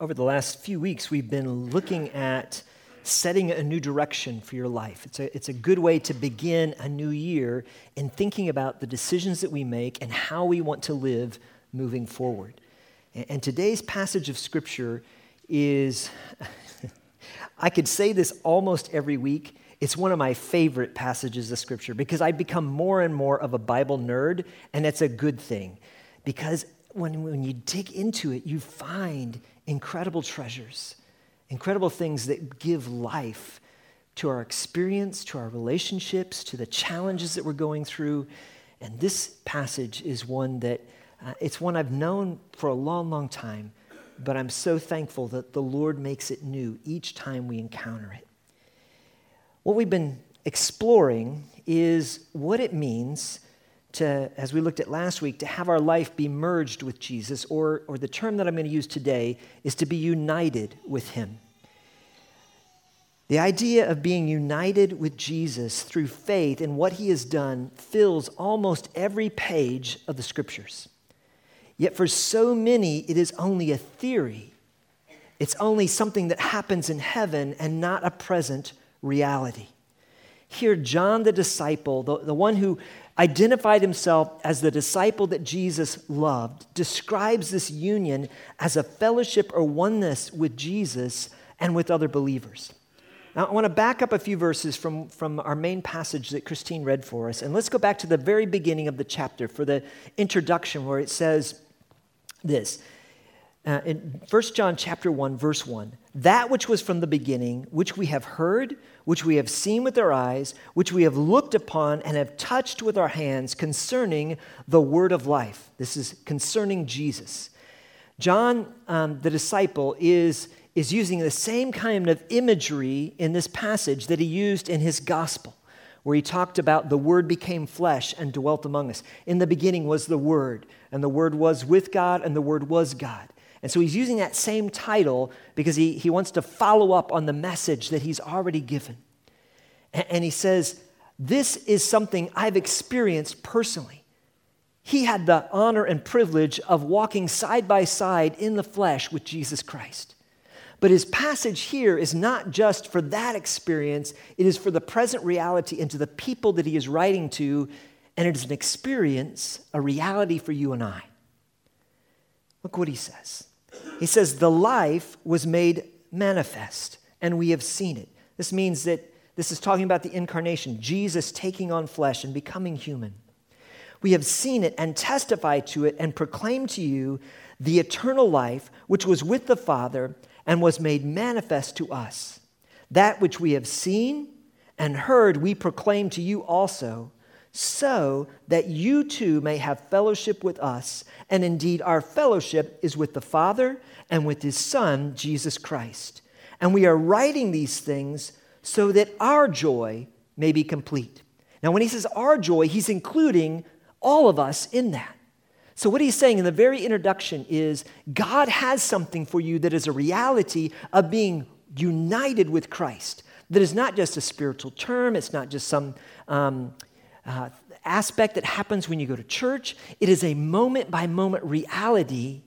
over the last few weeks, we've been looking at setting a new direction for your life. It's a, it's a good way to begin a new year in thinking about the decisions that we make and how we want to live moving forward. And, and today's passage of Scripture is, I could say this almost every week. It's one of my favorite passages of Scripture because I've become more and more of a Bible nerd, and it's a good thing. Because when, when you dig into it, you find incredible treasures, incredible things that give life to our experience, to our relationships, to the challenges that we're going through. And this passage is one that uh, it's one I've known for a long, long time, but I'm so thankful that the Lord makes it new each time we encounter it. What we've been exploring is what it means to, as we looked at last week, to have our life be merged with Jesus, or, or the term that I'm going to use today is to be united with Him. The idea of being united with Jesus through faith in what He has done fills almost every page of the Scriptures. Yet for so many, it is only a theory. It's only something that happens in heaven and not a present reality. Here, John the disciple, the, the one who identified himself as the disciple that Jesus loved, describes this union as a fellowship or oneness with Jesus and with other believers. Now, I want to back up a few verses from, from our main passage that Christine read for us. And let's go back to the very beginning of the chapter for the introduction, where it says this uh, in 1 John chapter 1 verse 1 that which was from the beginning which we have heard which we have seen with our eyes which we have looked upon and have touched with our hands concerning the word of life this is concerning Jesus John um, the disciple is is using the same kind of imagery in this passage that he used in his gospel where he talked about the Word became flesh and dwelt among us. In the beginning was the Word, and the Word was with God, and the Word was God. And so he's using that same title because he, he wants to follow up on the message that he's already given. And, and he says, This is something I've experienced personally. He had the honor and privilege of walking side by side in the flesh with Jesus Christ. But his passage here is not just for that experience, it is for the present reality and to the people that he is writing to, and it is an experience, a reality for you and I. Look what he says. He says, The life was made manifest, and we have seen it. This means that this is talking about the incarnation, Jesus taking on flesh and becoming human. We have seen it and testified to it and proclaimed to you the eternal life which was with the Father and was made manifest to us. That which we have seen and heard, we proclaim to you also, so that you too may have fellowship with us. And indeed, our fellowship is with the Father and with his Son, Jesus Christ. And we are writing these things so that our joy may be complete. Now, when he says our joy, he's including all of us in that. So, what he's saying in the very introduction is God has something for you that is a reality of being united with Christ. That is not just a spiritual term, it's not just some um, uh, aspect that happens when you go to church. It is a moment by moment reality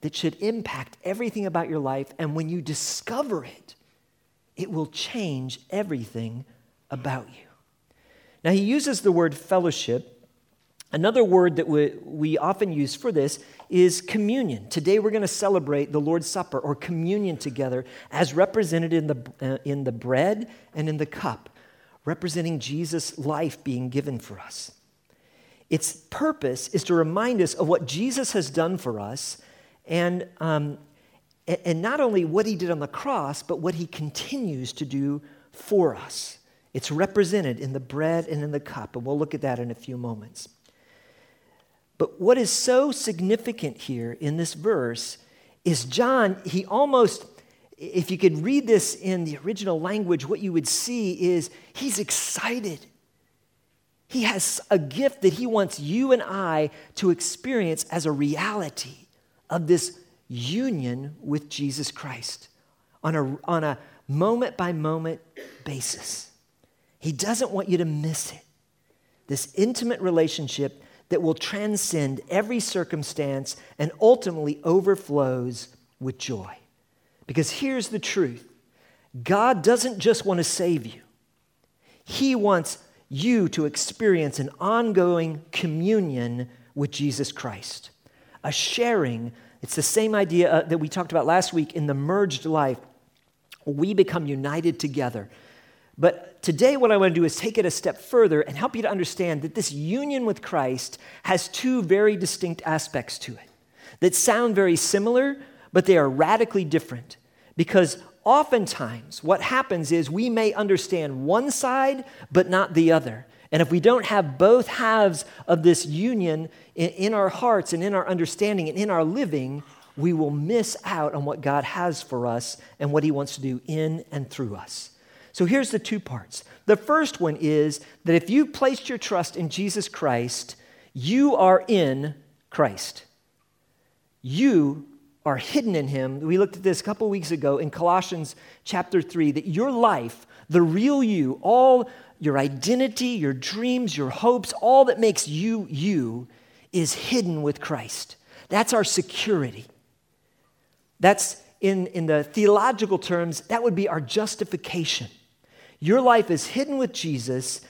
that should impact everything about your life. And when you discover it, it will change everything about you. Now, he uses the word fellowship Another word that we, we often use for this is communion. Today we're going to celebrate the Lord's Supper or communion together as represented in the, uh, in the bread and in the cup, representing Jesus' life being given for us. Its purpose is to remind us of what Jesus has done for us and, um, and not only what he did on the cross, but what he continues to do for us. It's represented in the bread and in the cup, and we'll look at that in a few moments. But what is so significant here in this verse is John, he almost, if you could read this in the original language, what you would see is he's excited. He has a gift that he wants you and I to experience as a reality of this union with Jesus Christ on a, on a moment by moment basis. He doesn't want you to miss it. This intimate relationship that will transcend every circumstance and ultimately overflows with joy. Because here's the truth God doesn't just want to save you, He wants you to experience an ongoing communion with Jesus Christ, a sharing. It's the same idea uh, that we talked about last week in the merged life. We become united together. But today, what I want to do is take it a step further and help you to understand that this union with Christ has two very distinct aspects to it that sound very similar, but they are radically different. Because oftentimes, what happens is we may understand one side, but not the other. And if we don't have both halves of this union in, our hearts and in our understanding and in our living, we will miss out on what God has for us and what He wants to do in and through us. So here's the two parts. The first one is that if you placed your trust in Jesus Christ, you are in Christ. You are hidden in him. We looked at this a couple weeks ago in Colossians chapter 3 that your life, the real you, all your identity, your dreams, your hopes, all that makes you you is hidden with Christ. That's our security. That's in, in the theological terms, that would be our justification. Your life is hidden with Jesus,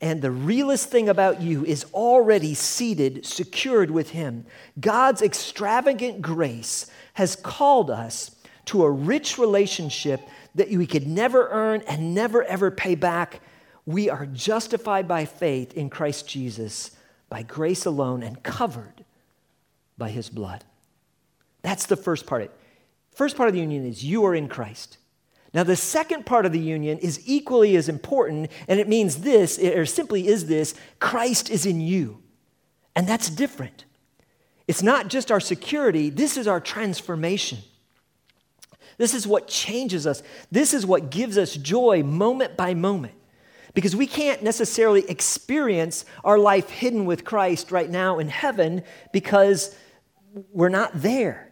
and the realest thing about you is already seated, secured with Him. God's extravagant grace has called us to a rich relationship that we could never earn and never ever pay back. We are justified by faith in Christ Jesus, by grace alone, and covered by His blood. That's the first part. First part of the union is you are in Christ. Now, the second part of the union is equally as important, and it means this, or simply is this Christ is in you. And that's different. It's not just our security, this is our transformation. This is what changes us. This is what gives us joy moment by moment. Because we can't necessarily experience our life hidden with Christ right now in heaven because we're not there.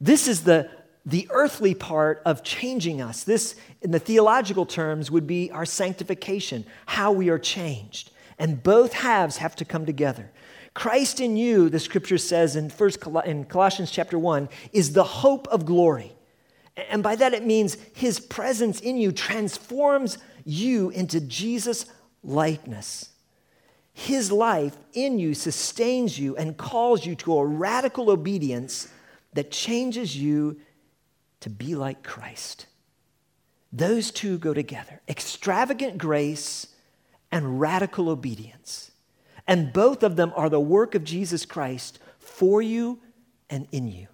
This is the the earthly part of changing us. This, in the theological terms, would be our sanctification, how we are changed. And both halves have to come together. Christ in you, the scripture says in, first, in Colossians chapter 1, is the hope of glory. And by that it means his presence in you transforms you into Jesus' likeness. His life in you sustains you and calls you to a radical obedience that changes you to be like Christ. Those two go together extravagant grace and radical obedience. And both of them are the work of Jesus Christ for you and in you.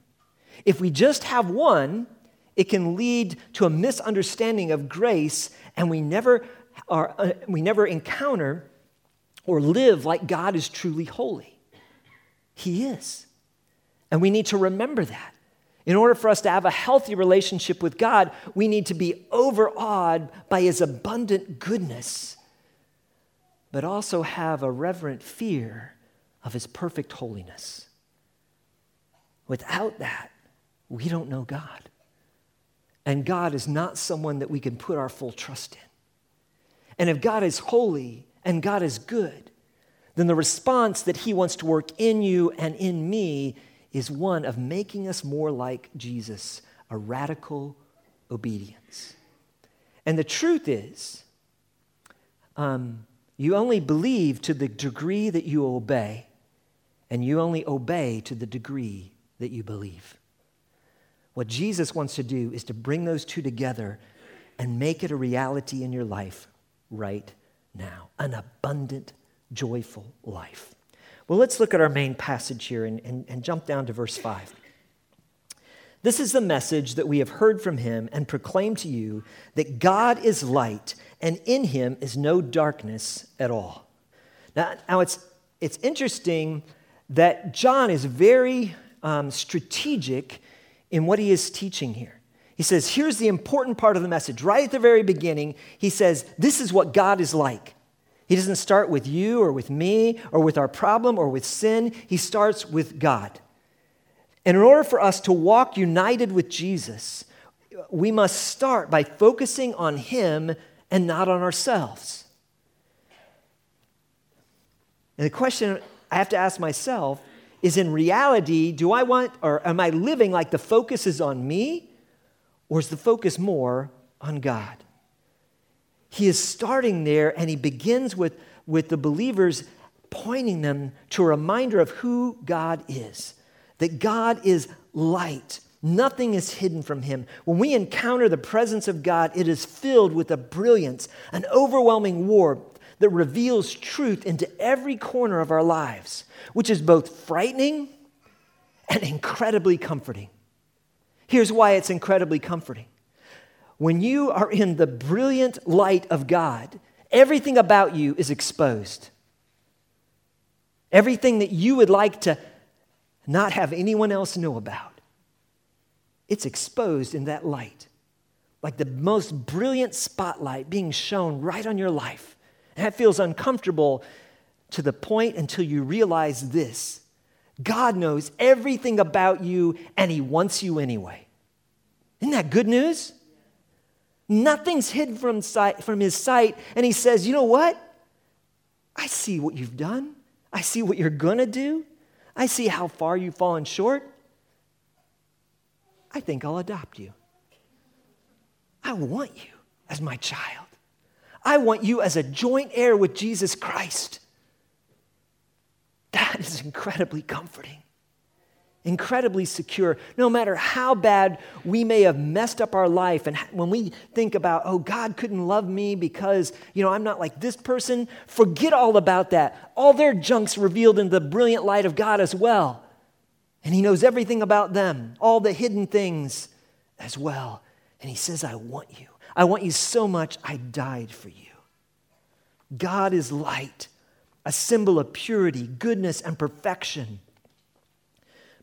If we just have one, it can lead to a misunderstanding of grace, and we never, are, uh, we never encounter or live like God is truly holy. He is. And we need to remember that. In order for us to have a healthy relationship with God, we need to be overawed by His abundant goodness, but also have a reverent fear of His perfect holiness. Without that, we don't know God. And God is not someone that we can put our full trust in. And if God is holy and God is good, then the response that He wants to work in you and in me is one of making us more like Jesus, a radical obedience. And the truth is, um, you only believe to the degree that you obey, and you only obey to the degree that you believe. What Jesus wants to do is to bring those two together and make it a reality in your life right now an abundant, joyful life. Well, let's look at our main passage here and, and, and jump down to verse 5. This is the message that we have heard from him and proclaim to you that God is light and in him is no darkness at all. Now, now it's, it's interesting that John is very um, strategic in what he is teaching here. He says, here's the important part of the message. Right at the very beginning, he says, This is what God is like. He doesn't start with you or with me or with our problem or with sin. He starts with God. And in order for us to walk united with Jesus, we must start by focusing on Him and not on ourselves. And the question I have to ask myself is in reality do I want, or am I living like the focus is on me, or is the focus more on God? He is starting there and he begins with, with the believers pointing them to a reminder of who God is that God is light. Nothing is hidden from him. When we encounter the presence of God, it is filled with a brilliance, an overwhelming warmth that reveals truth into every corner of our lives, which is both frightening and incredibly comforting. Here's why it's incredibly comforting. When you are in the brilliant light of God, everything about you is exposed. Everything that you would like to not have anyone else know about, it's exposed in that light. Like the most brilliant spotlight being shown right on your life. And that feels uncomfortable to the point until you realize this God knows everything about you and He wants you anyway. Isn't that good news? Nothing's hidden from, sight, from His sight. And He says, You know what? I see what you've done. I see what you're going to do. I see how far you've fallen short. I think I'll adopt you. I want you as my child. I want you as a joint heir with Jesus Christ. That is incredibly comforting incredibly secure, no matter how bad we may have messed up our life. And when we think about, oh, God couldn't love me because, you know, I'm not like this person, forget all about that. All their junk's revealed in the brilliant light of God as well. And He knows everything about them, all the hidden things as well. And He says, I want you. I want you so much, I died for you. God is light, a symbol of purity, goodness, and perfection.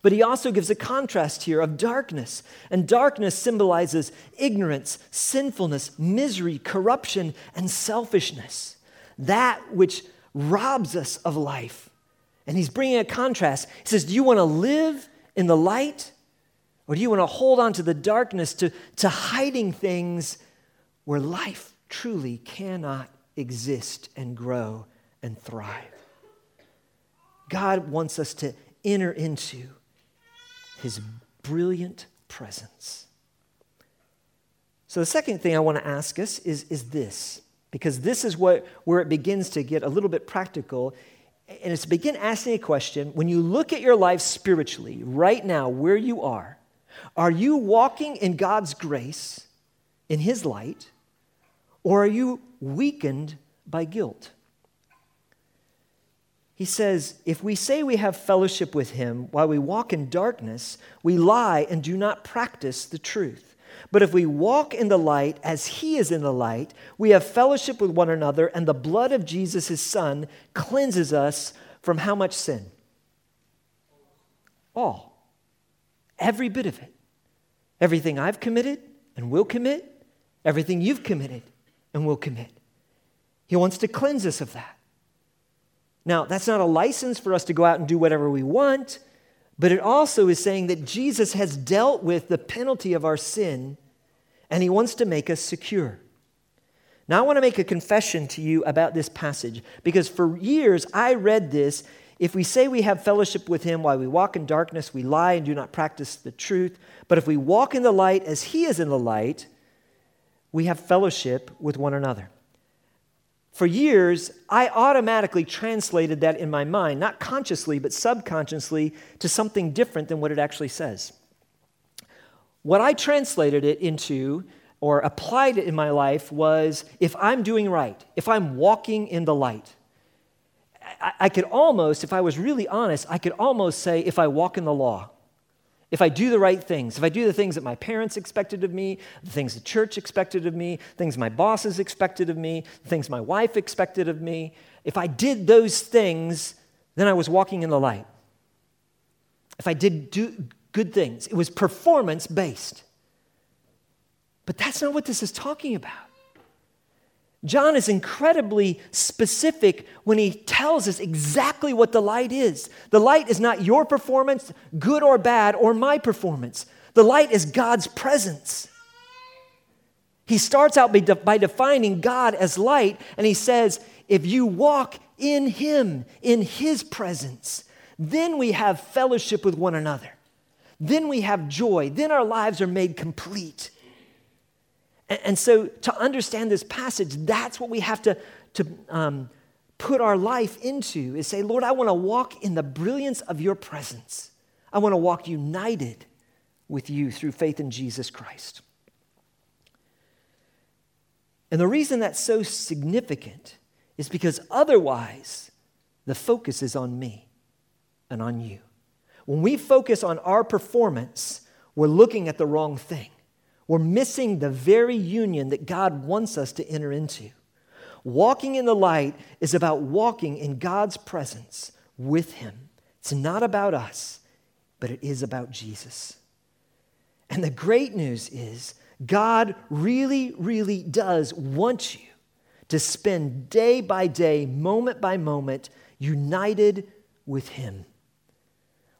But he also gives a contrast here of darkness. And darkness symbolizes ignorance, sinfulness, misery, corruption, and selfishness. That which robs us of life. And he's bringing a contrast. He says, Do you want to live in the light? Or do you want to hold on to the darkness, to, to hiding things where life truly cannot exist and grow and thrive? God wants us to enter into his brilliant presence. So, the second thing I want to ask us is, is this, because this is what, where it begins to get a little bit practical. And it's begin asking a question when you look at your life spiritually, right now, where you are, are you walking in God's grace, in His light, or are you weakened by guilt? He says, If we say we have fellowship with him while we walk in darkness, we lie and do not practice the truth. But if we walk in the light as he is in the light, we have fellowship with one another, and the blood of Jesus, his son, cleanses us from how much sin? All. Every bit of it. Everything I've committed and will commit, everything you've committed and will commit. He wants to cleanse us of that. Now, that's not a license for us to go out and do whatever we want, but it also is saying that Jesus has dealt with the penalty of our sin and he wants to make us secure. Now, I want to make a confession to you about this passage because for years I read this. If we say we have fellowship with him while we walk in darkness, we lie and do not practice the truth. But if we walk in the light as he is in the light, we have fellowship with one another. For years, I automatically translated that in my mind, not consciously, but subconsciously, to something different than what it actually says. What I translated it into or applied it in my life was if I'm doing right, if I'm walking in the light. I, I could almost, if I was really honest, I could almost say if I walk in the law if I do the right things, if I do the things that my parents expected of me, the things the church expected of me, things my bosses expected of me, things my wife expected of me, if I did those things, then I was walking in the light. If I did do good things, it was performance based. But that's not what this is talking about. John is incredibly specific when he tells us exactly what the light is. The light is not your performance, good or bad, or my performance. The light is God's presence. He starts out by, defining God as light, and he says, if you walk in Him, in His presence, then we have fellowship with one another. Then we have joy. Then our lives are made complete. And, so, to understand this passage, that's what we have to, to um, put our life into is say, Lord, I want to walk in the brilliance of your presence. I want to walk united with you through faith in Jesus Christ. And the reason that's so significant is because otherwise, the focus is on me and on you. When we focus on our performance, we're looking at the wrong thing. We're missing the very union that God wants us to enter into. Walking in the light is about walking in God's presence with Him. It's not about us, but it is about Jesus. And the great news is God really, really does want you to spend day by day, moment by moment, united with Him.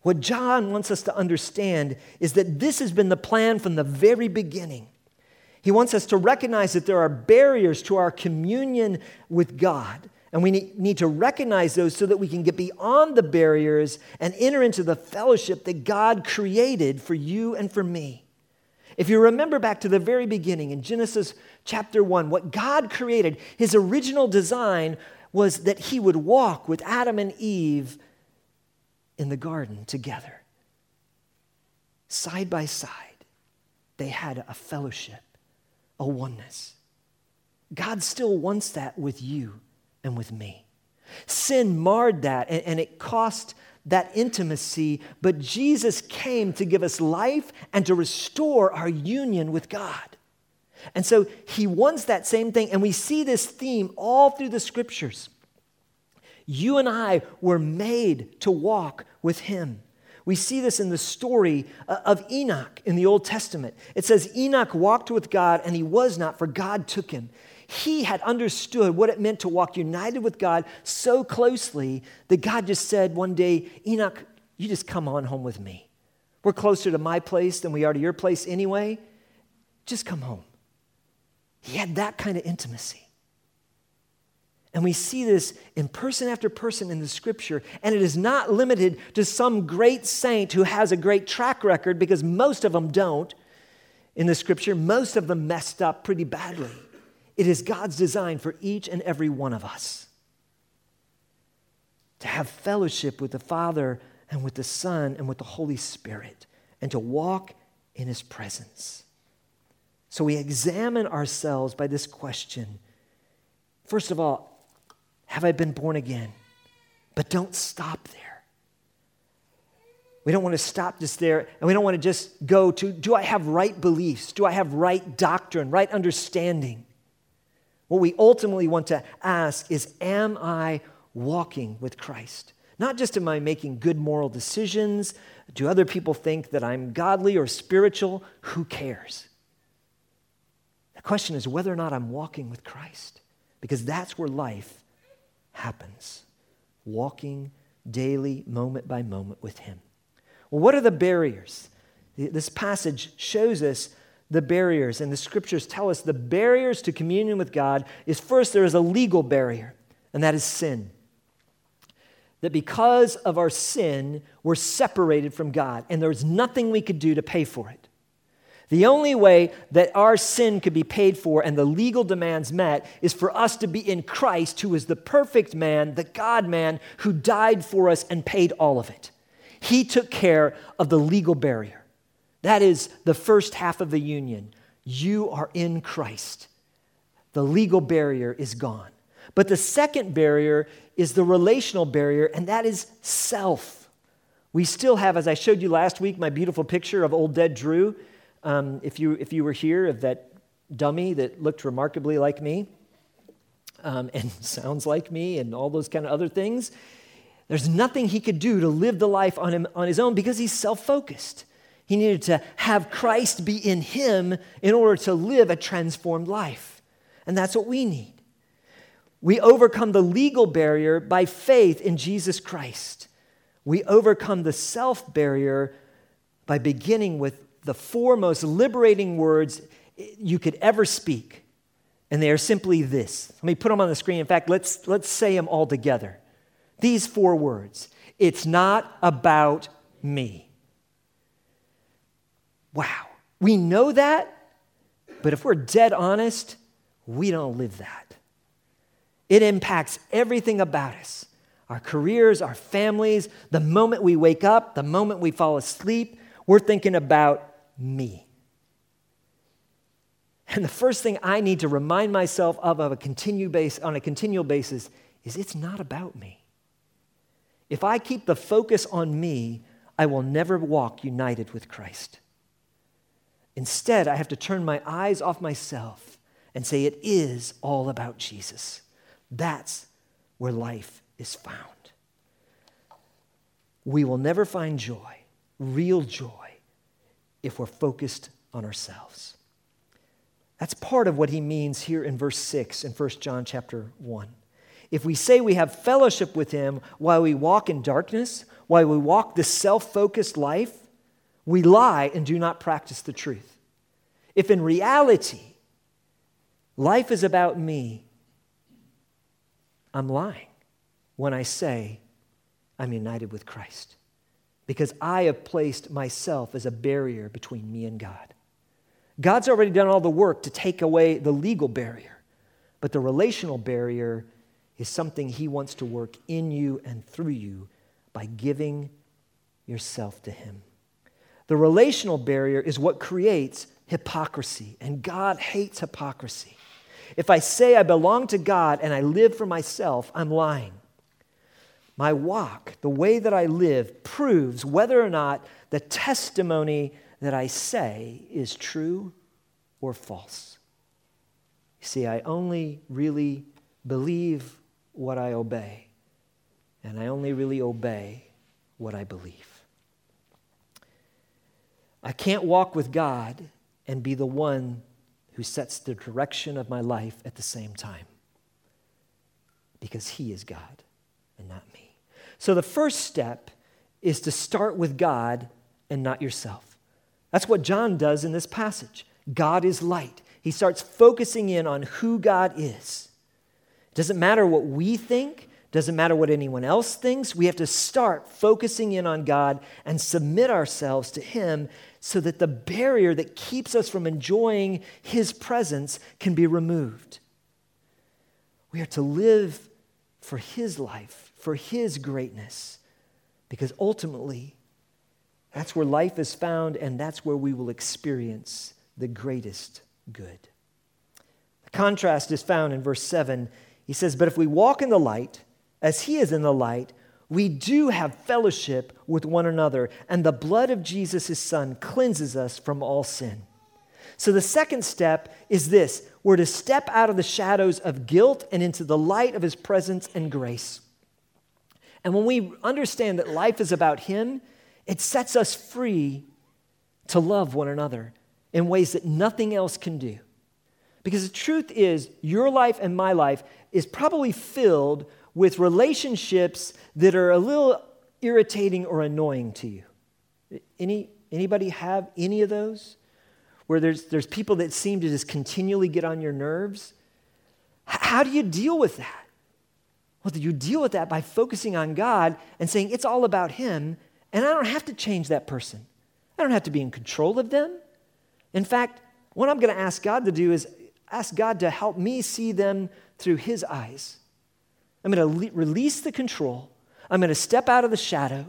What John wants us to understand is that this has been the plan from the very beginning. He wants us to recognize that there are barriers to our communion with God. And we need to recognize those so that we can get beyond the barriers and enter into the fellowship that God created for you and for me. If you remember back to the very beginning in Genesis chapter 1, what God created, his original design was that he would walk with Adam and Eve in the garden together. Side by side, they had a fellowship a oneness. God still wants that with you and with me. Sin marred that and, and, it cost that intimacy, but Jesus came to give us life and to restore our union with God. And so he wants that same thing, and we see this theme all through the scriptures. You and I were made to walk with him. We see this in the story uh, of Enoch in the Old Testament. It says, Enoch walked with God and he was not, for God took him. He had understood what it meant to walk united with God so closely that God just said one day, Enoch, you just come on home with me. We're closer to my place than we are to your place anyway. Just come home. He had that kind of intimacy. And we see this in person after person in the scripture. And it is not limited to some great saint who has a great track record, because most of them don't in the scripture. Most of them messed up pretty badly. It is God's design for each and every one of us to have fellowship with the Father and with the Son and with the Holy Spirit and to walk in His presence. So we examine ourselves by this question. First of all, have I been born again? But don't stop there. We don't want to stop just there, and we don't want to just go to do I have right beliefs? Do I have right doctrine, right understanding? What we ultimately want to ask is Am I walking with Christ? Not just am I making good moral decisions? Do other people think that I'm godly or spiritual? Who cares? The question is whether or not I'm walking with Christ, because that's where life happens. Walking daily, moment by moment with Him. Well, what are the barriers? This passage shows us the barriers, and the scriptures tell us the barriers to communion with God is first, there is a legal barrier, and that is sin. That because of our sin, we're separated from God, and there's nothing we could do to pay for it. The only way that our sin could be paid for and the legal demands met is for us to be in Christ, who is the perfect man, the God man, who died for us and paid all of it. He took care of the legal barrier. That is the first half of the union. You are in Christ. The legal barrier is gone. But the second barrier is the relational barrier, and that is self. We still have, as I showed you last week, my beautiful picture of old dead Drew. Um, if, you, if you were here, of that dummy that looked remarkably like me um, and sounds like me and all those kind of other things, there's nothing he could do to live the life on, him, on his own because he's self focused. He needed to have Christ be in him in order to live a transformed life. And that's what we need. We overcome the legal barrier by faith in Jesus Christ. We overcome the self barrier by beginning with the four most liberating words you could ever speak. And they are simply this. Let me put them on the screen. In fact, let's, let's say them all together. These four words It's not about me. Wow. We know that, but if we're dead honest, we don't live that. It impacts everything about us our careers, our families. The moment we wake up, the moment we fall asleep, we're thinking about me. And the first thing I need to remind myself of, of a continue base, on a continual basis is it's not about me. If I keep the focus on me, I will never walk united with Christ. Instead, I have to turn my eyes off myself and say, It is all about Jesus. That's where life is found. We will never find joy, real joy, if we're focused on ourselves. That's part of what he means here in verse 6 in 1 John chapter 1. If we say we have fellowship with him while we walk in darkness, while we walk this self focused life, we lie and do not practice the truth. If in reality life is about me, I'm lying when I say I'm united with Christ because I have placed myself as a barrier between me and God. God's already done all the work to take away the legal barrier, but the relational barrier is something He wants to work in you and through you by giving yourself to Him. The relational barrier is what creates hypocrisy, and God hates hypocrisy. If I say I belong to God and I live for myself, I'm lying. My walk, the way that I live, proves whether or not the testimony that I say is true or false. You see, I only really believe what I obey, and I only really obey what I believe. I can't walk with God and be the one who sets the direction of my life at the same time because He is God and not me. So the first step is to start with God and not yourself. That's what John does in this passage. God is light. He starts focusing in on who God is. It doesn't matter what we think, it doesn't matter what anyone else thinks. We have to start focusing in on God and submit ourselves to Him so that the barrier that keeps us from enjoying His presence can be removed. We are to live for His life, for His greatness, because ultimately, that's where life is found, and that's where we will experience the greatest good. The contrast is found in verse 7. He says, But if we walk in the light, as he is in the light, we do have fellowship with one another, and the blood of Jesus, his son, cleanses us from all sin. So the second step is this we're to step out of the shadows of guilt and into the light of his presence and grace. And when we understand that life is about him, it sets us free to love one another in ways that nothing else can do. Because the truth is, your life and my life is probably filled with relationships that are a little irritating or annoying to you. Any, anybody have any of those? Where there's, there's people that seem to just continually get on your nerves? How do you deal with that? Well, you deal with that by focusing on God and saying it's all about Him and I don't have to change that person. I don't have to be in control of them. In fact, what I'm going to ask God to do is ask God to help me see them through His eyes. I'm going to le- release the control. I'm going to step out of the shadow.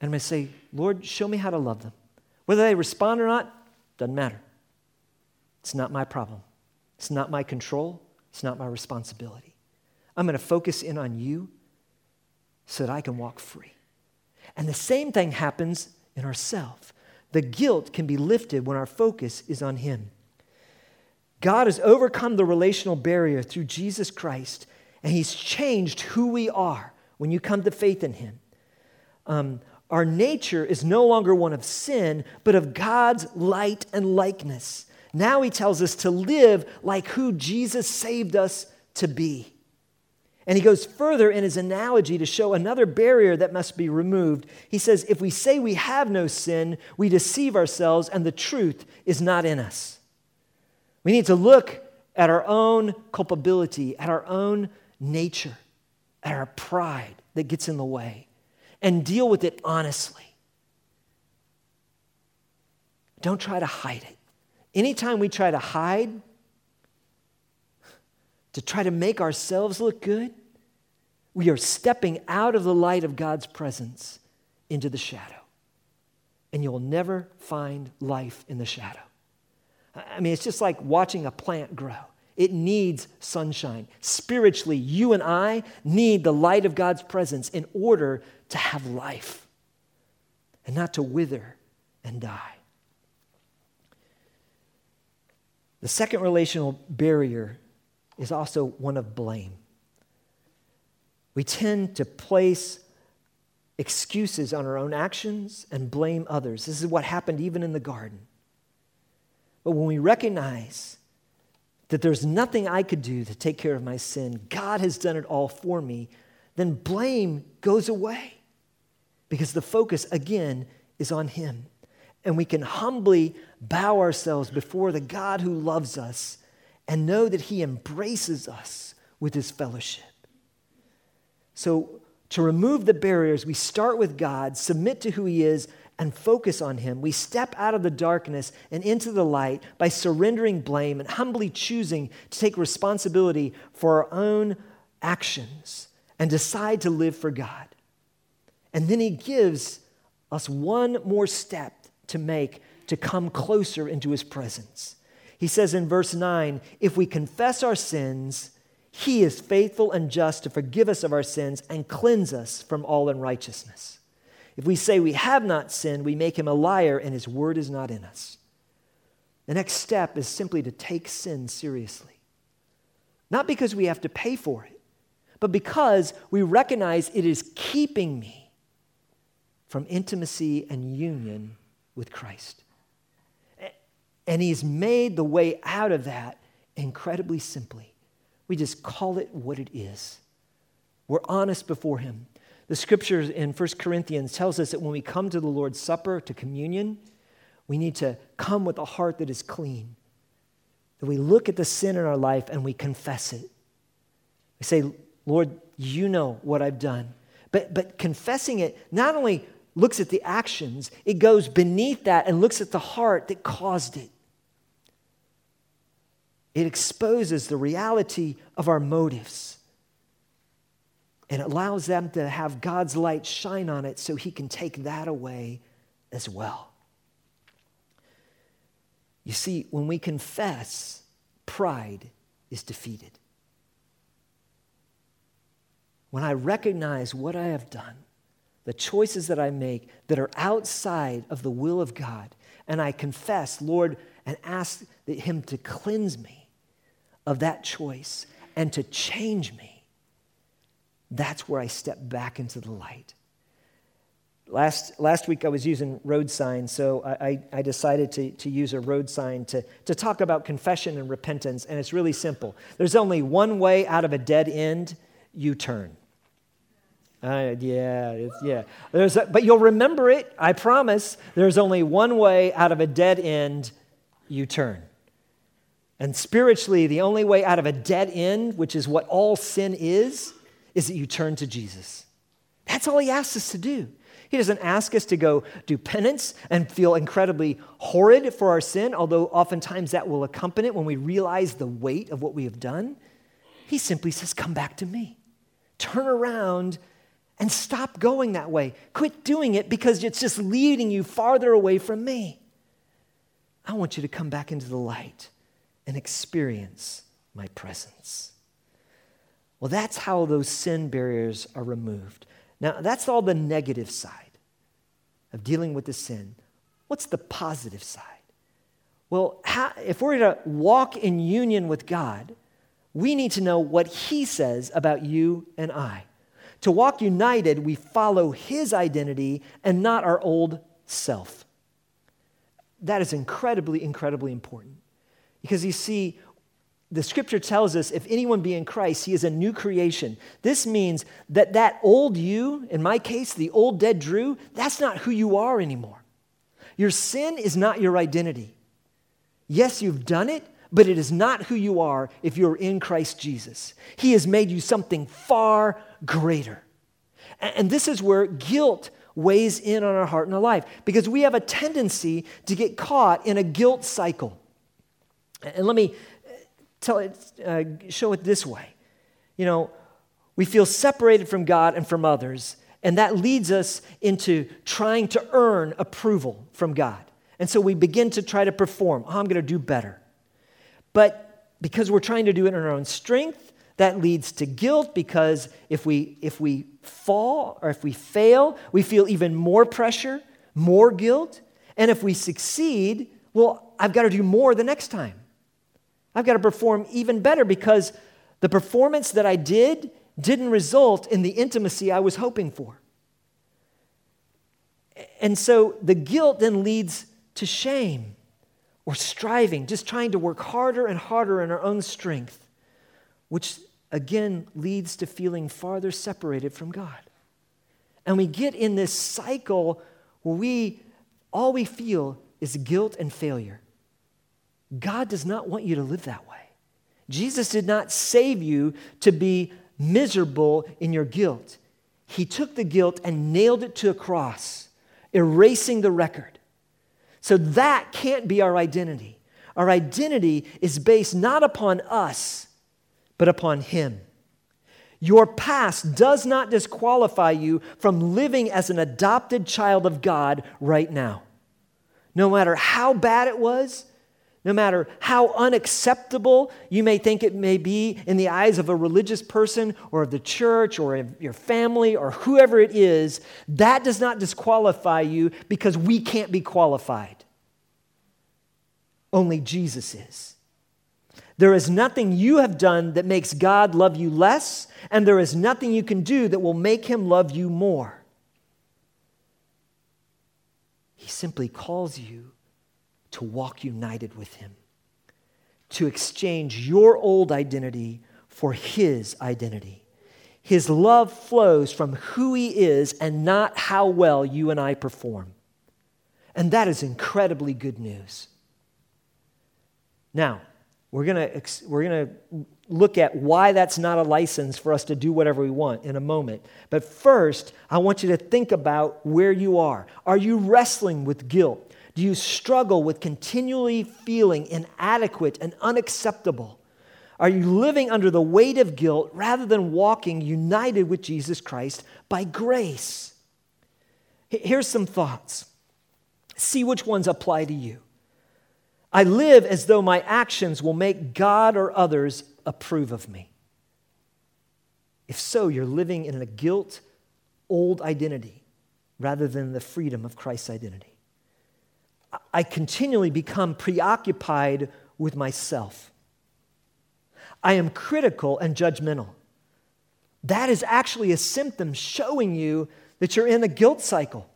And I'm going to say, Lord, show me how to love them. Whether they respond or not, doesn't matter. It's not my problem. It's not my control. It's not my responsibility. I'm going to focus in on you so that I can walk free. And the same thing happens in ourself. The guilt can be lifted when our focus is on Him. God has overcome the relational barrier through Jesus Christ, and He's changed who we are when you come to faith in Him. Um, our nature is no longer one of sin, but of God's light and likeness. Now He tells us to live like who Jesus saved us to be. And he goes further in his analogy to show another barrier that must be removed. He says, If we say we have no sin, we deceive ourselves and the truth is not in us. We need to look at our own culpability, at our own nature, at our pride that gets in the way, and deal with it honestly. Don't try to hide it. Anytime we try to hide, to try to make ourselves look good, we are stepping out of the light of God's presence into the shadow. And you'll never find life in the shadow. I mean, it's just like watching a plant grow. It needs sunshine. Spiritually, you and I need the light of God's presence in order to have life and not to wither and die. The second relational barrier is also one of blame. We tend to place excuses on our own actions and blame others. This is what happened even in the garden. But when we recognize that there's nothing I could do to take care of my sin, God has done it all for me, then blame goes away because the focus again is on Him. And we can humbly bow ourselves before the God who loves us and know that He embraces us with His fellowship. So, to remove the barriers, we start with God, submit to who He is, and focus on Him. We step out of the darkness and into the light by surrendering blame and humbly choosing to take responsibility for our own actions and decide to live for God. And then He gives us one more step to make to come closer into His presence. He says in verse 9, if we confess our sins, He is faithful and just to forgive us of our sins and cleanse us from all unrighteousness. If we say we have not sinned, we make him a liar and his word is not in us. The next step is simply to take sin seriously. Not because we have to pay for it, but because we recognize it is keeping me from intimacy and union with Christ. And he's made the way out of that incredibly simply. We just call it what it is. We're honest before him. The scriptures in 1 Corinthians tells us that when we come to the Lord's Supper, to communion, we need to come with a heart that is clean. That we look at the sin in our life and we confess it. We say, Lord, you know what I've done. But, but confessing it not only looks at the actions, it goes beneath that and looks at the heart that caused it. It exposes the reality of our motives and allows them to have God's light shine on it so he can take that away as well. You see, when we confess, pride is defeated. When I recognize what I have done, the choices that I make that are outside of the will of God, and I confess, Lord, and ask Him to cleanse me of that choice and to change me, that's where I step back into the light. Last, last week I was using road signs, so I, I, decided to, to use a road sign to, to talk about confession and repentance, and it's really simple. There's only one way out of a dead end you turn. Uh, yeah, yeah. There's a, but you'll remember it, I promise. There's only one way out of a dead end you turn. And spiritually, the only way out of a dead end, which is what all sin is, is that you turn to Jesus. That's all he asks us to do. He doesn't ask us to go do penance and feel incredibly horrid for our sin, although oftentimes that will accompany it when we realize the weight of what we have done. He simply says, Come back to me. Turn around and stop going that way. Quit doing it because it's just leading you farther away from me. I want you to come back into the light and experience my presence. Well, that's how those sin barriers are removed. Now, that's all the negative side of dealing with the sin. What's the positive side? Well, how, if we're to walk in union with God, we need to know what He says about you and I. To walk united, we follow His identity and not our old self. That is incredibly, incredibly important. Because you see, the scripture tells us if anyone be in Christ, he is a new creation. This means that that old you, in my case, the old dead Drew, that's not who you are anymore. Your sin is not your identity. Yes, you've done it, but it is not who you are if you're in Christ Jesus. He has made you something far greater. And this is where guilt weighs in on our heart and our life because we have a tendency to get caught in a guilt cycle. And let me tell it, uh, show it this way. You know, we feel separated from God and from others, and that leads us into trying to earn approval from God. And so we begin to try to perform. Oh, I'm going to do better. But because we're trying to do it in our own strength, that leads to guilt because if we, if we fall or if we fail, we feel even more pressure, more guilt. And if we succeed, well, I've got to do more the next time. I've got to perform even better because the performance that I did didn't result in the intimacy I was hoping for. And so the guilt then leads to shame or striving, just trying to work harder and harder in our own strength, which again leads to feeling farther separated from God. And we get in this cycle where we all we feel is guilt and failure. God does not want you to live that way. Jesus did not save you to be miserable in your guilt. He took the guilt and nailed it to a cross, erasing the record. So that can't be our identity. Our identity is based not upon us, but upon Him. Your past does not disqualify you from living as an adopted child of God right now. No matter how bad it was, no matter how unacceptable you may think it may be in the eyes of a religious person or of the church or of your family or whoever it is, that does not disqualify you because we can't be qualified. Only Jesus is. There is nothing you have done that makes God love you less, and there is nothing you can do that will make him love you more. He simply calls you to walk united with Him, to exchange your old identity for His identity. His love flows from who He is and not how well you and I perform. And that is incredibly good news. Now, we're going we're to look at why that's not a license for us to do whatever we want in a moment. But first, I want you to think about where you are. Are you wrestling with guilt? Do you struggle with continually feeling inadequate and unacceptable? Are you living under the weight of guilt rather than walking united with Jesus Christ by grace? Here's some thoughts. See which ones apply to you. I live as though my actions will make God or others approve of me. If so, you're living in a guilt old identity rather than the freedom of Christ's identity. I continually become preoccupied with myself. I am critical and judgmental. That is actually a symptom showing you that you're in a guilt cycle.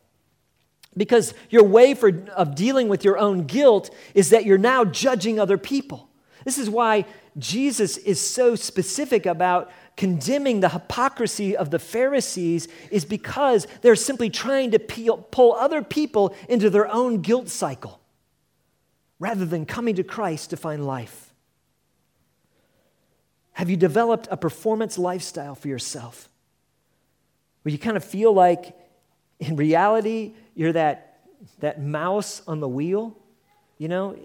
Because your way for, of dealing with your own guilt is that you're now judging other people. This is why Jesus is so specific about condemning the hypocrisy of the Pharisees is because they're simply trying to peel, pull other people into their own guilt cycle rather than coming to Christ to find life. Have you developed a performance lifestyle for yourself where you kind of feel like in reality you're that, that mouse on the wheel? You know,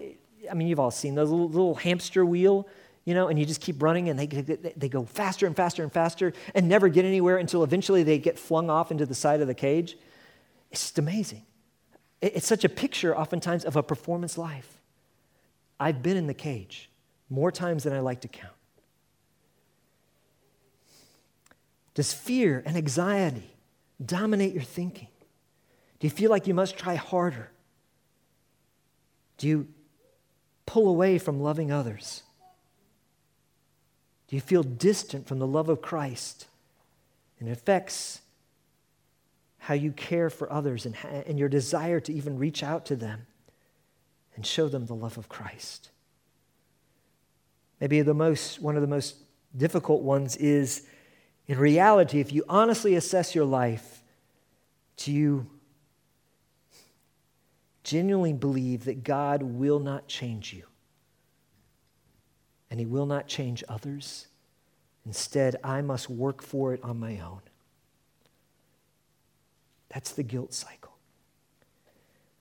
I mean, you've all seen those little, little hamster wheel you know, and you just keep running and they, they go faster and faster and faster and never get anywhere until eventually they get flung off into the side of the cage. It's just amazing. It's such a picture, oftentimes, of a performance life. I've been in the cage more times than I like to count. Does fear and anxiety dominate your thinking? Do you feel like you must try harder? Do you pull away from loving others? You feel distant from the love of Christ? And it affects how you care for others and, and your desire to even reach out to them and show them the love of Christ. Maybe the most, one of the most difficult ones is in reality, if you honestly assess your life, do you genuinely believe that God will not change you? And He will not change others. Instead, I must work for it on my own. That's the guilt cycle.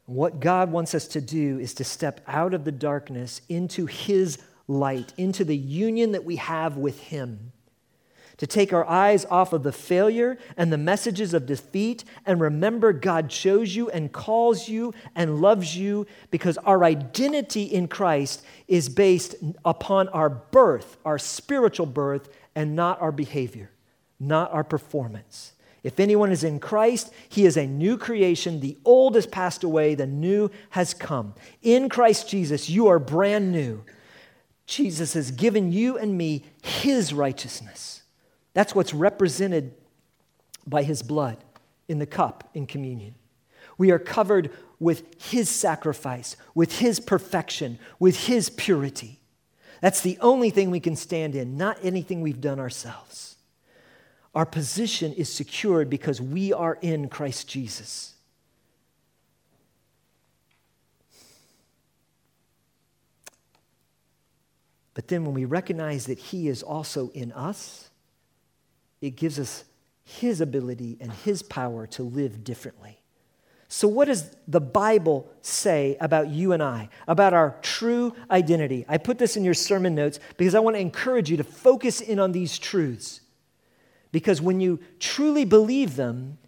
What God wants us to do is to step out of the darkness into His light, into the union that we have with Him. To take our eyes off of the failure and the messages of defeat and remember God chose you and calls you and loves you because our identity in Christ is based upon our birth, our spiritual birth, and not our behavior, not our performance. If anyone is in Christ, he is a new creation. The old has passed away, the new has come. In Christ Jesus, you are brand new. Jesus has given you and me his righteousness. That's what's represented by his blood in the cup in communion. We are covered with his sacrifice, with his perfection, with his purity. That's the only thing we can stand in, not anything we've done ourselves. Our position is secured because we are in Christ Jesus. But then when we recognize that He is also in us, it gives us His ability and His power to live differently. So, what does the Bible say about you and I, about our true identity? I put this in your sermon notes because I want to encourage you to focus in on these truths. Because when you truly believe them,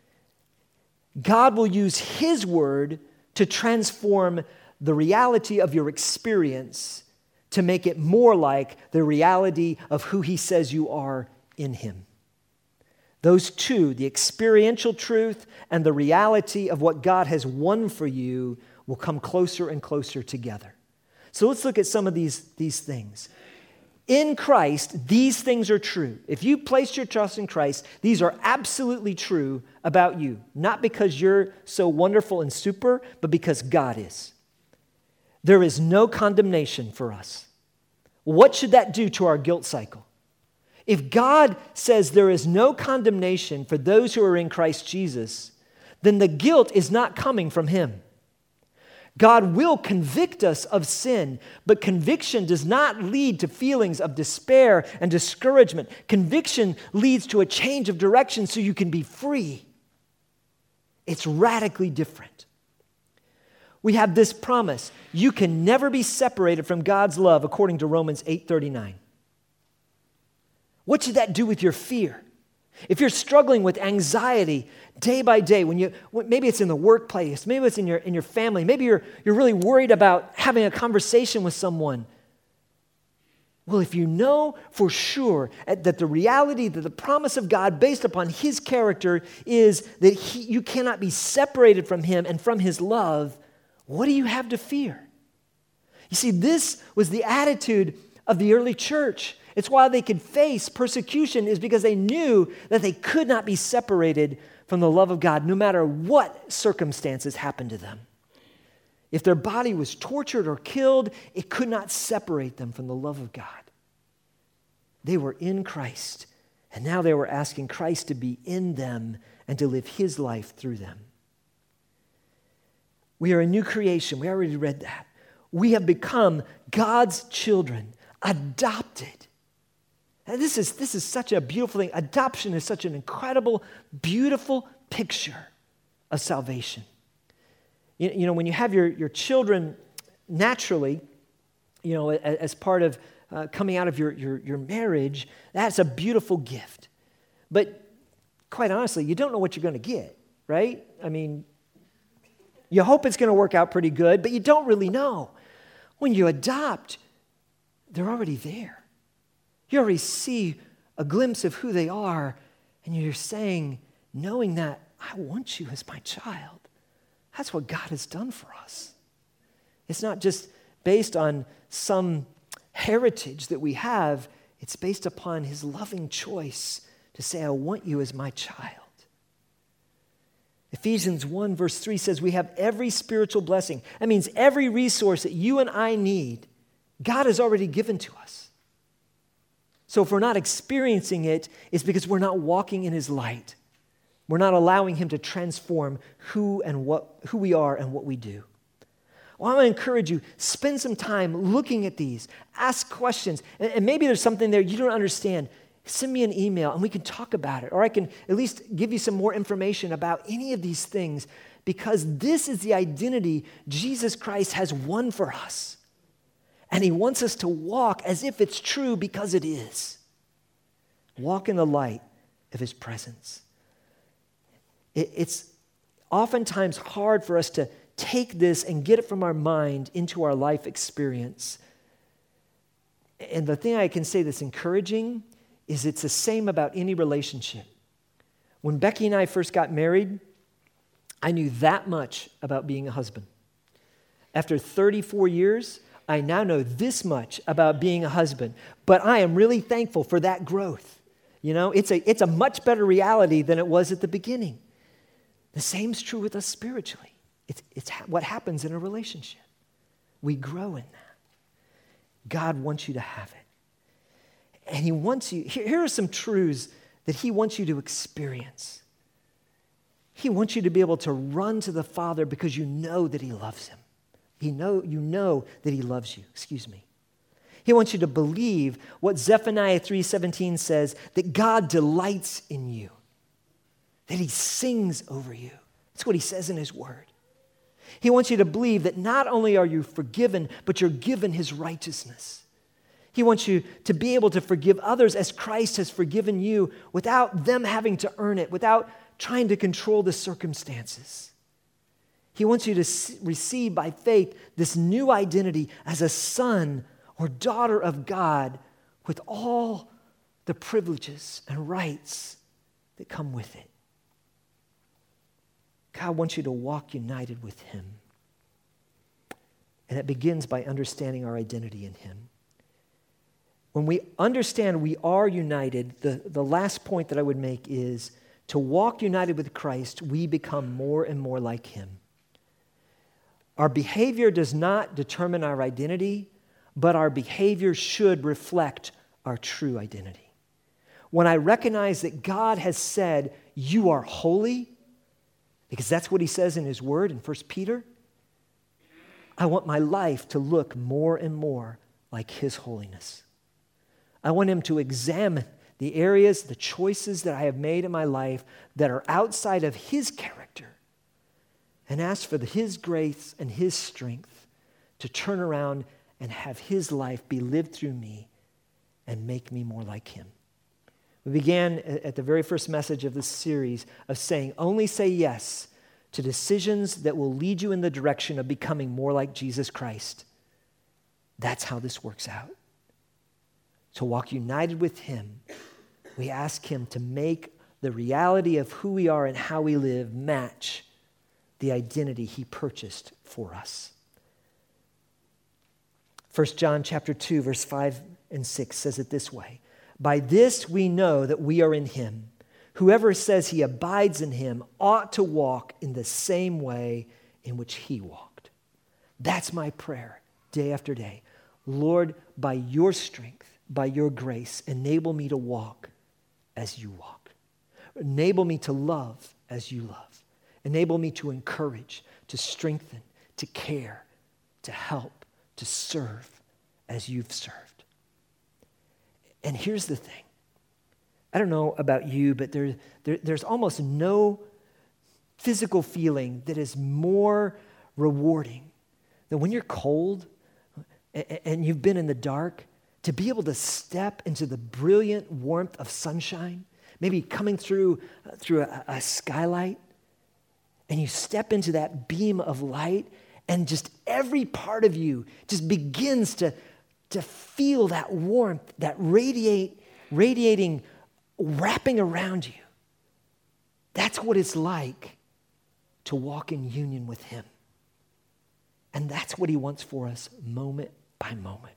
God will use His word to transform the reality of your experience to make it more like the reality of who He says you are in Him. Those two, the experiential truth and the reality of what God has won for you, will come closer and closer together. So let's look at some of these, these things. In Christ, these things are true. If you placed your trust in Christ, these are absolutely true about you. Not because you're so wonderful and super, but because God is. There is no condemnation for us. What should that do to our guilt cycle? If God says there is no condemnation for those who are in Christ Jesus, then the guilt is not coming from Him. God will convict us of sin, but conviction does not lead to feelings of despair and discouragement. Conviction leads to a change of direction so you can be free. It's radically different. We have this promise you can never be separated from God's love according to Romans 8:39. What should that do with your fear? If you're struggling with anxiety day by day, when you maybe it's in the workplace, maybe it's in your in your family, maybe you're you're really worried about having a conversation with someone. Well, if you know for sure that the reality, that the promise of God based upon His character is that he, you cannot be separated from Him and from His love, what do you have to fear? You see, this was the attitude of the early church. It's why they could face persecution, is because they knew that they could not be separated from the love of God no matter what circumstances happened to them. If their body was tortured or killed, it could not separate them from the love of God. They were in Christ, and now they were asking Christ to be in them and to live his life through them. We are a new creation. We already read that. We have become God's children, adopted and this is, this is such a beautiful thing. Adoption is such an incredible, beautiful picture of salvation. You, you know, when you have your, your children naturally, you know, as, as part of uh, coming out of your, your, your marriage, that's a beautiful gift. But quite honestly, you don't know what you're going to get, right? I mean, you hope it's going to work out pretty good, but you don't really know. When you adopt, they're already there. You already see a glimpse of who they are, and you're saying, knowing that I want you as my child. That's what God has done for us. It's not just based on some heritage that we have, it's based upon His loving choice to say, I want you as my child. Ephesians 1, verse 3 says, We have every spiritual blessing. That means every resource that you and I need, God has already given to us. So if we're not experiencing it, it's because we're not walking in His light. We're not allowing Him to transform who and what who we are and what we do. Well, I want to encourage you, spend some time looking at these, ask questions, and, and maybe there's something there you don't understand. send me an email and we can talk about it. Or I can at least give you some more information about any of these things because this is the identity Jesus Christ has won for us. And he wants us to walk as if it's true because it is. Walk in the light of his presence. It's oftentimes hard for us to take this and get it from our mind into our life experience. And the thing I can say that's encouraging is it's the same about any relationship. When Becky and I first got married, I knew that much about being a husband. After 34 years, I now know this much about being a husband, but I am really thankful for that growth. You know, it's a, it's a much better reality than it was at the beginning. The same is true with us spiritually. It's, it's what happens in a relationship. We grow in that. God wants you to have it. And He wants you, here, here are some truths that He wants you to experience. He wants you to be able to run to the Father because you know that He loves Him. He know, you know that He loves you. Excuse me. He wants you to believe what Zephaniah 3:17 says that God delights in you. That he sings over you. That's what he says in his word. He wants you to believe that not only are you forgiven, but you're given his righteousness. He wants you to be able to forgive others as Christ has forgiven you without them having to earn it, without trying to control the circumstances. He wants you to receive by faith this new identity as a son or daughter of God with all the privileges and rights that come with it. God wants you to walk united with Him. And it begins by understanding our identity in Him. When we understand we are united, the, the last point that I would make is to walk united with Christ, we become more and more like Him. Our behavior does not determine our identity, but our behavior should reflect our true identity. When I recognize that God has said, You are holy, because that's what he says in his word in 1 Peter. I want my life to look more and more like his holiness. I want him to examine the areas, the choices that I have made in my life that are outside of his character and ask for his grace and his strength to turn around and have his life be lived through me and make me more like him. We began at the very first message of this series of saying, only say yes to decisions that will lead you in the direction of becoming more like Jesus Christ. That's how this works out. To walk united with Him, we ask Him to make the reality of who we are and how we live match the identity He purchased for us. 1 John chapter 2 verse 5 and 6 says it this way by this we know that we are in him. Whoever says he abides in him ought to walk in the same way in which he walked. That's my prayer day after day. Lord, by your strength, by your grace, enable me to walk as you walk. Enable me to love as you love. Enable me to encourage, to strengthen, to care, to help, to serve as you've served. And here's the thing I don't know about you, but there, there, there's almost no physical feeling that is more rewarding than when you're cold and you've been in the dark to be able to step into the brilliant warmth of sunshine, maybe coming through, uh, through a, a skylight, and you step into that beam of light, and just every part of you just begins to to feel that warmth, that radiate, radiating, wrapping around you. That's what it's like to walk in union with Him. And that's what He wants for us moment by moment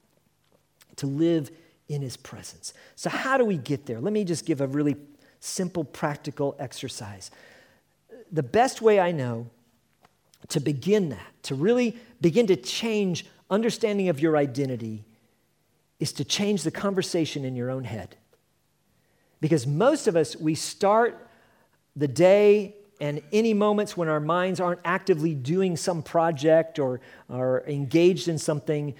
to live in His presence. So, how do we get there? Let me just give a really simple, practical exercise. The best way I know to begin that, to really begin to change understanding of your identity, is to change the conversation in your own head. Because most of us, we start the day and any moments when our minds aren't actively doing some project or are engaged in something,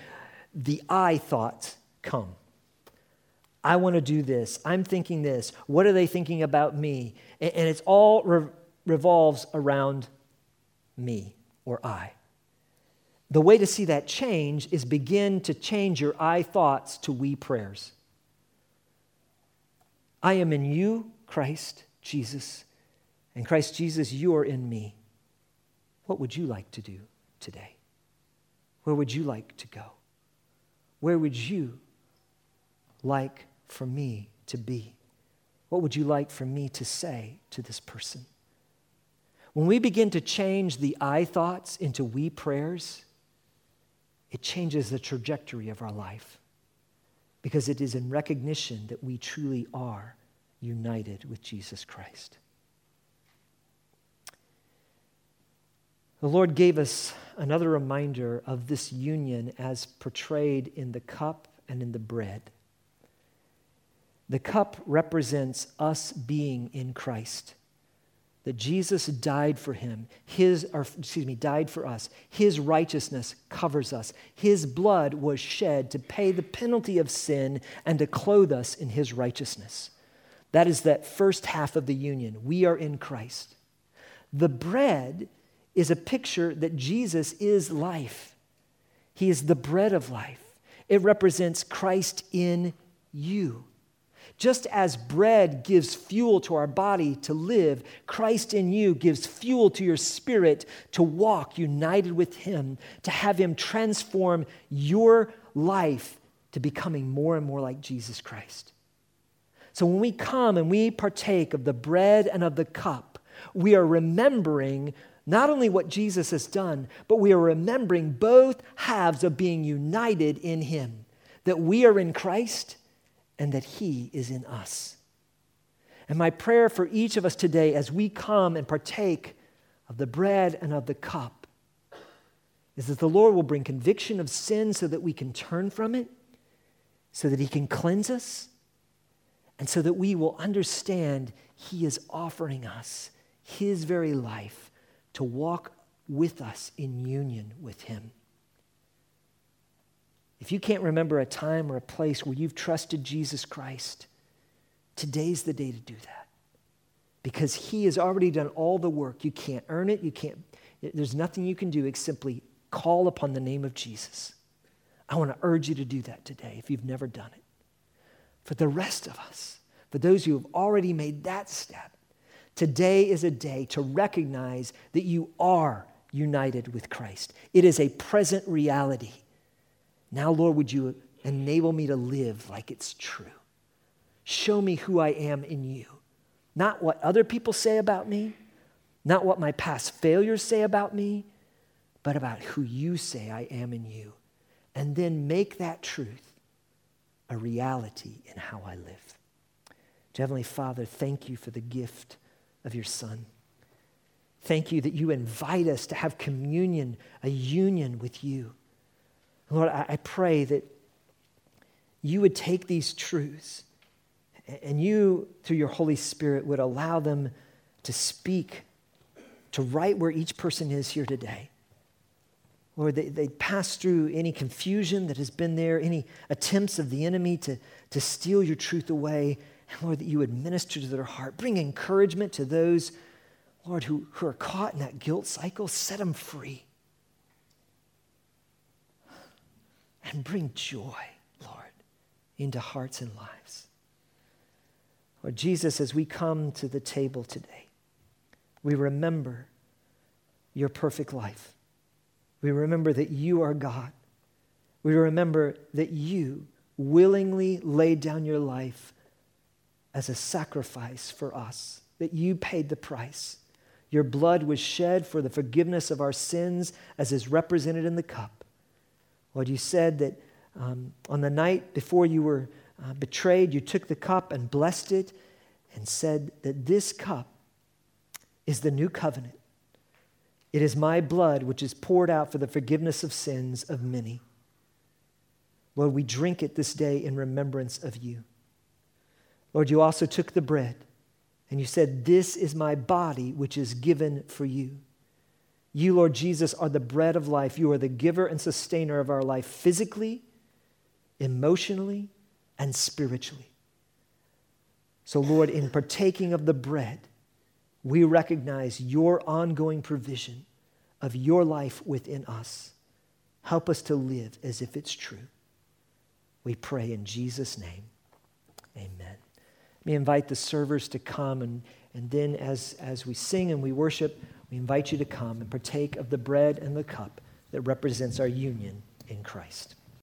the I thoughts come. I want to do this. I'm thinking this. What are they thinking about me? And, it's all re- revolves around me or I. The way to see that change is begin to change your I thoughts to we prayers. I am in you, Christ Jesus, and Christ Jesus, you are in me. What would you like to do today? Where would you like to go? Where would you like for me to be? What would you like for me to say to this person? When we begin to change the I thoughts into we prayers, it changes the trajectory of our life because it is in recognition that we truly are united with Jesus Christ. The Lord gave us another reminder of this union as portrayed in the cup and in the bread. The cup represents us being in Christ that Jesus died for him. His, or excuse me, died for us. His righteousness covers us. His blood was shed to pay the penalty of sin and to clothe us in his righteousness. That is that first half of the union. We are in Christ. The bread is a picture that Jesus is life. He is the bread of life. It represents Christ in you. Just as bread gives fuel to our body to live, Christ in you gives fuel to your spirit to walk united with Him, to have Him transform your life to becoming more and more like Jesus Christ. So when we come and we partake of the bread and of the cup, we are remembering not only what Jesus has done, but we are remembering both halves of being united in Him. That we are in Christ and that He is in us. And my prayer for each of us today as we come and partake of the bread and of the cup is that the Lord will bring conviction of sin so that we can turn from it, so that He can cleanse us, and so that we will understand He is offering us His very life to walk with us in union with Him. If you can't remember a time or a place where you've trusted Jesus Christ, today's the day to do that. Because he has already done all the work. You can't earn it. You can't, there's nothing you can do except simply call upon the name of Jesus. I want to urge you to do that today if you've never done it. For the rest of us, for those who have already made that step, today is a day to recognize that you are united with Christ. It is a present reality. Now, Lord, would you enable me to live like it's true? Show me who I am in you. Not what other people say about me, not what my past failures say about me, but about who you say I am in you. And then make that truth a reality in how I live. Heavenly Father, thank you for the gift of your Son. Thank you that you invite us to have communion, a union with you. Lord, I, pray that you would take these truths and you, through your Holy Spirit, would allow them to speak to right where each person is here today. Lord, they, they pass through any confusion that has been there, any attempts of the enemy to, to steal your truth away. And Lord, that you would minister to their heart. Bring encouragement to those, Lord, who, who are caught in that guilt cycle. Set them free. And bring joy, Lord, into hearts and lives. Lord Jesus, as we come to the table today, we remember your perfect life. We remember that you are God. We remember that you willingly laid down your life as a sacrifice for us, that you paid the price. Your blood was shed for the forgiveness of our sins, as is represented in the cup. Lord, you said that um, on the night before you were uh, betrayed, you took the cup and blessed it and said that this cup is the new covenant. It is my blood which is poured out for the forgiveness of sins of many. Lord, we drink it this day in remembrance of you. Lord, you also took the bread and you said, This is my body which is given for you. You, Lord Jesus, are the bread of life. You are the giver and sustainer of our life physically, emotionally, and spiritually. So, Lord, in partaking of the bread, we recognize your ongoing provision of your life within us. Help us to live as if it's true. We pray in Jesus' name. Amen. Let me invite the servers to come, and, and then as, as we sing and we worship, we invite you to come and partake of the bread and the cup that represents our union in Christ.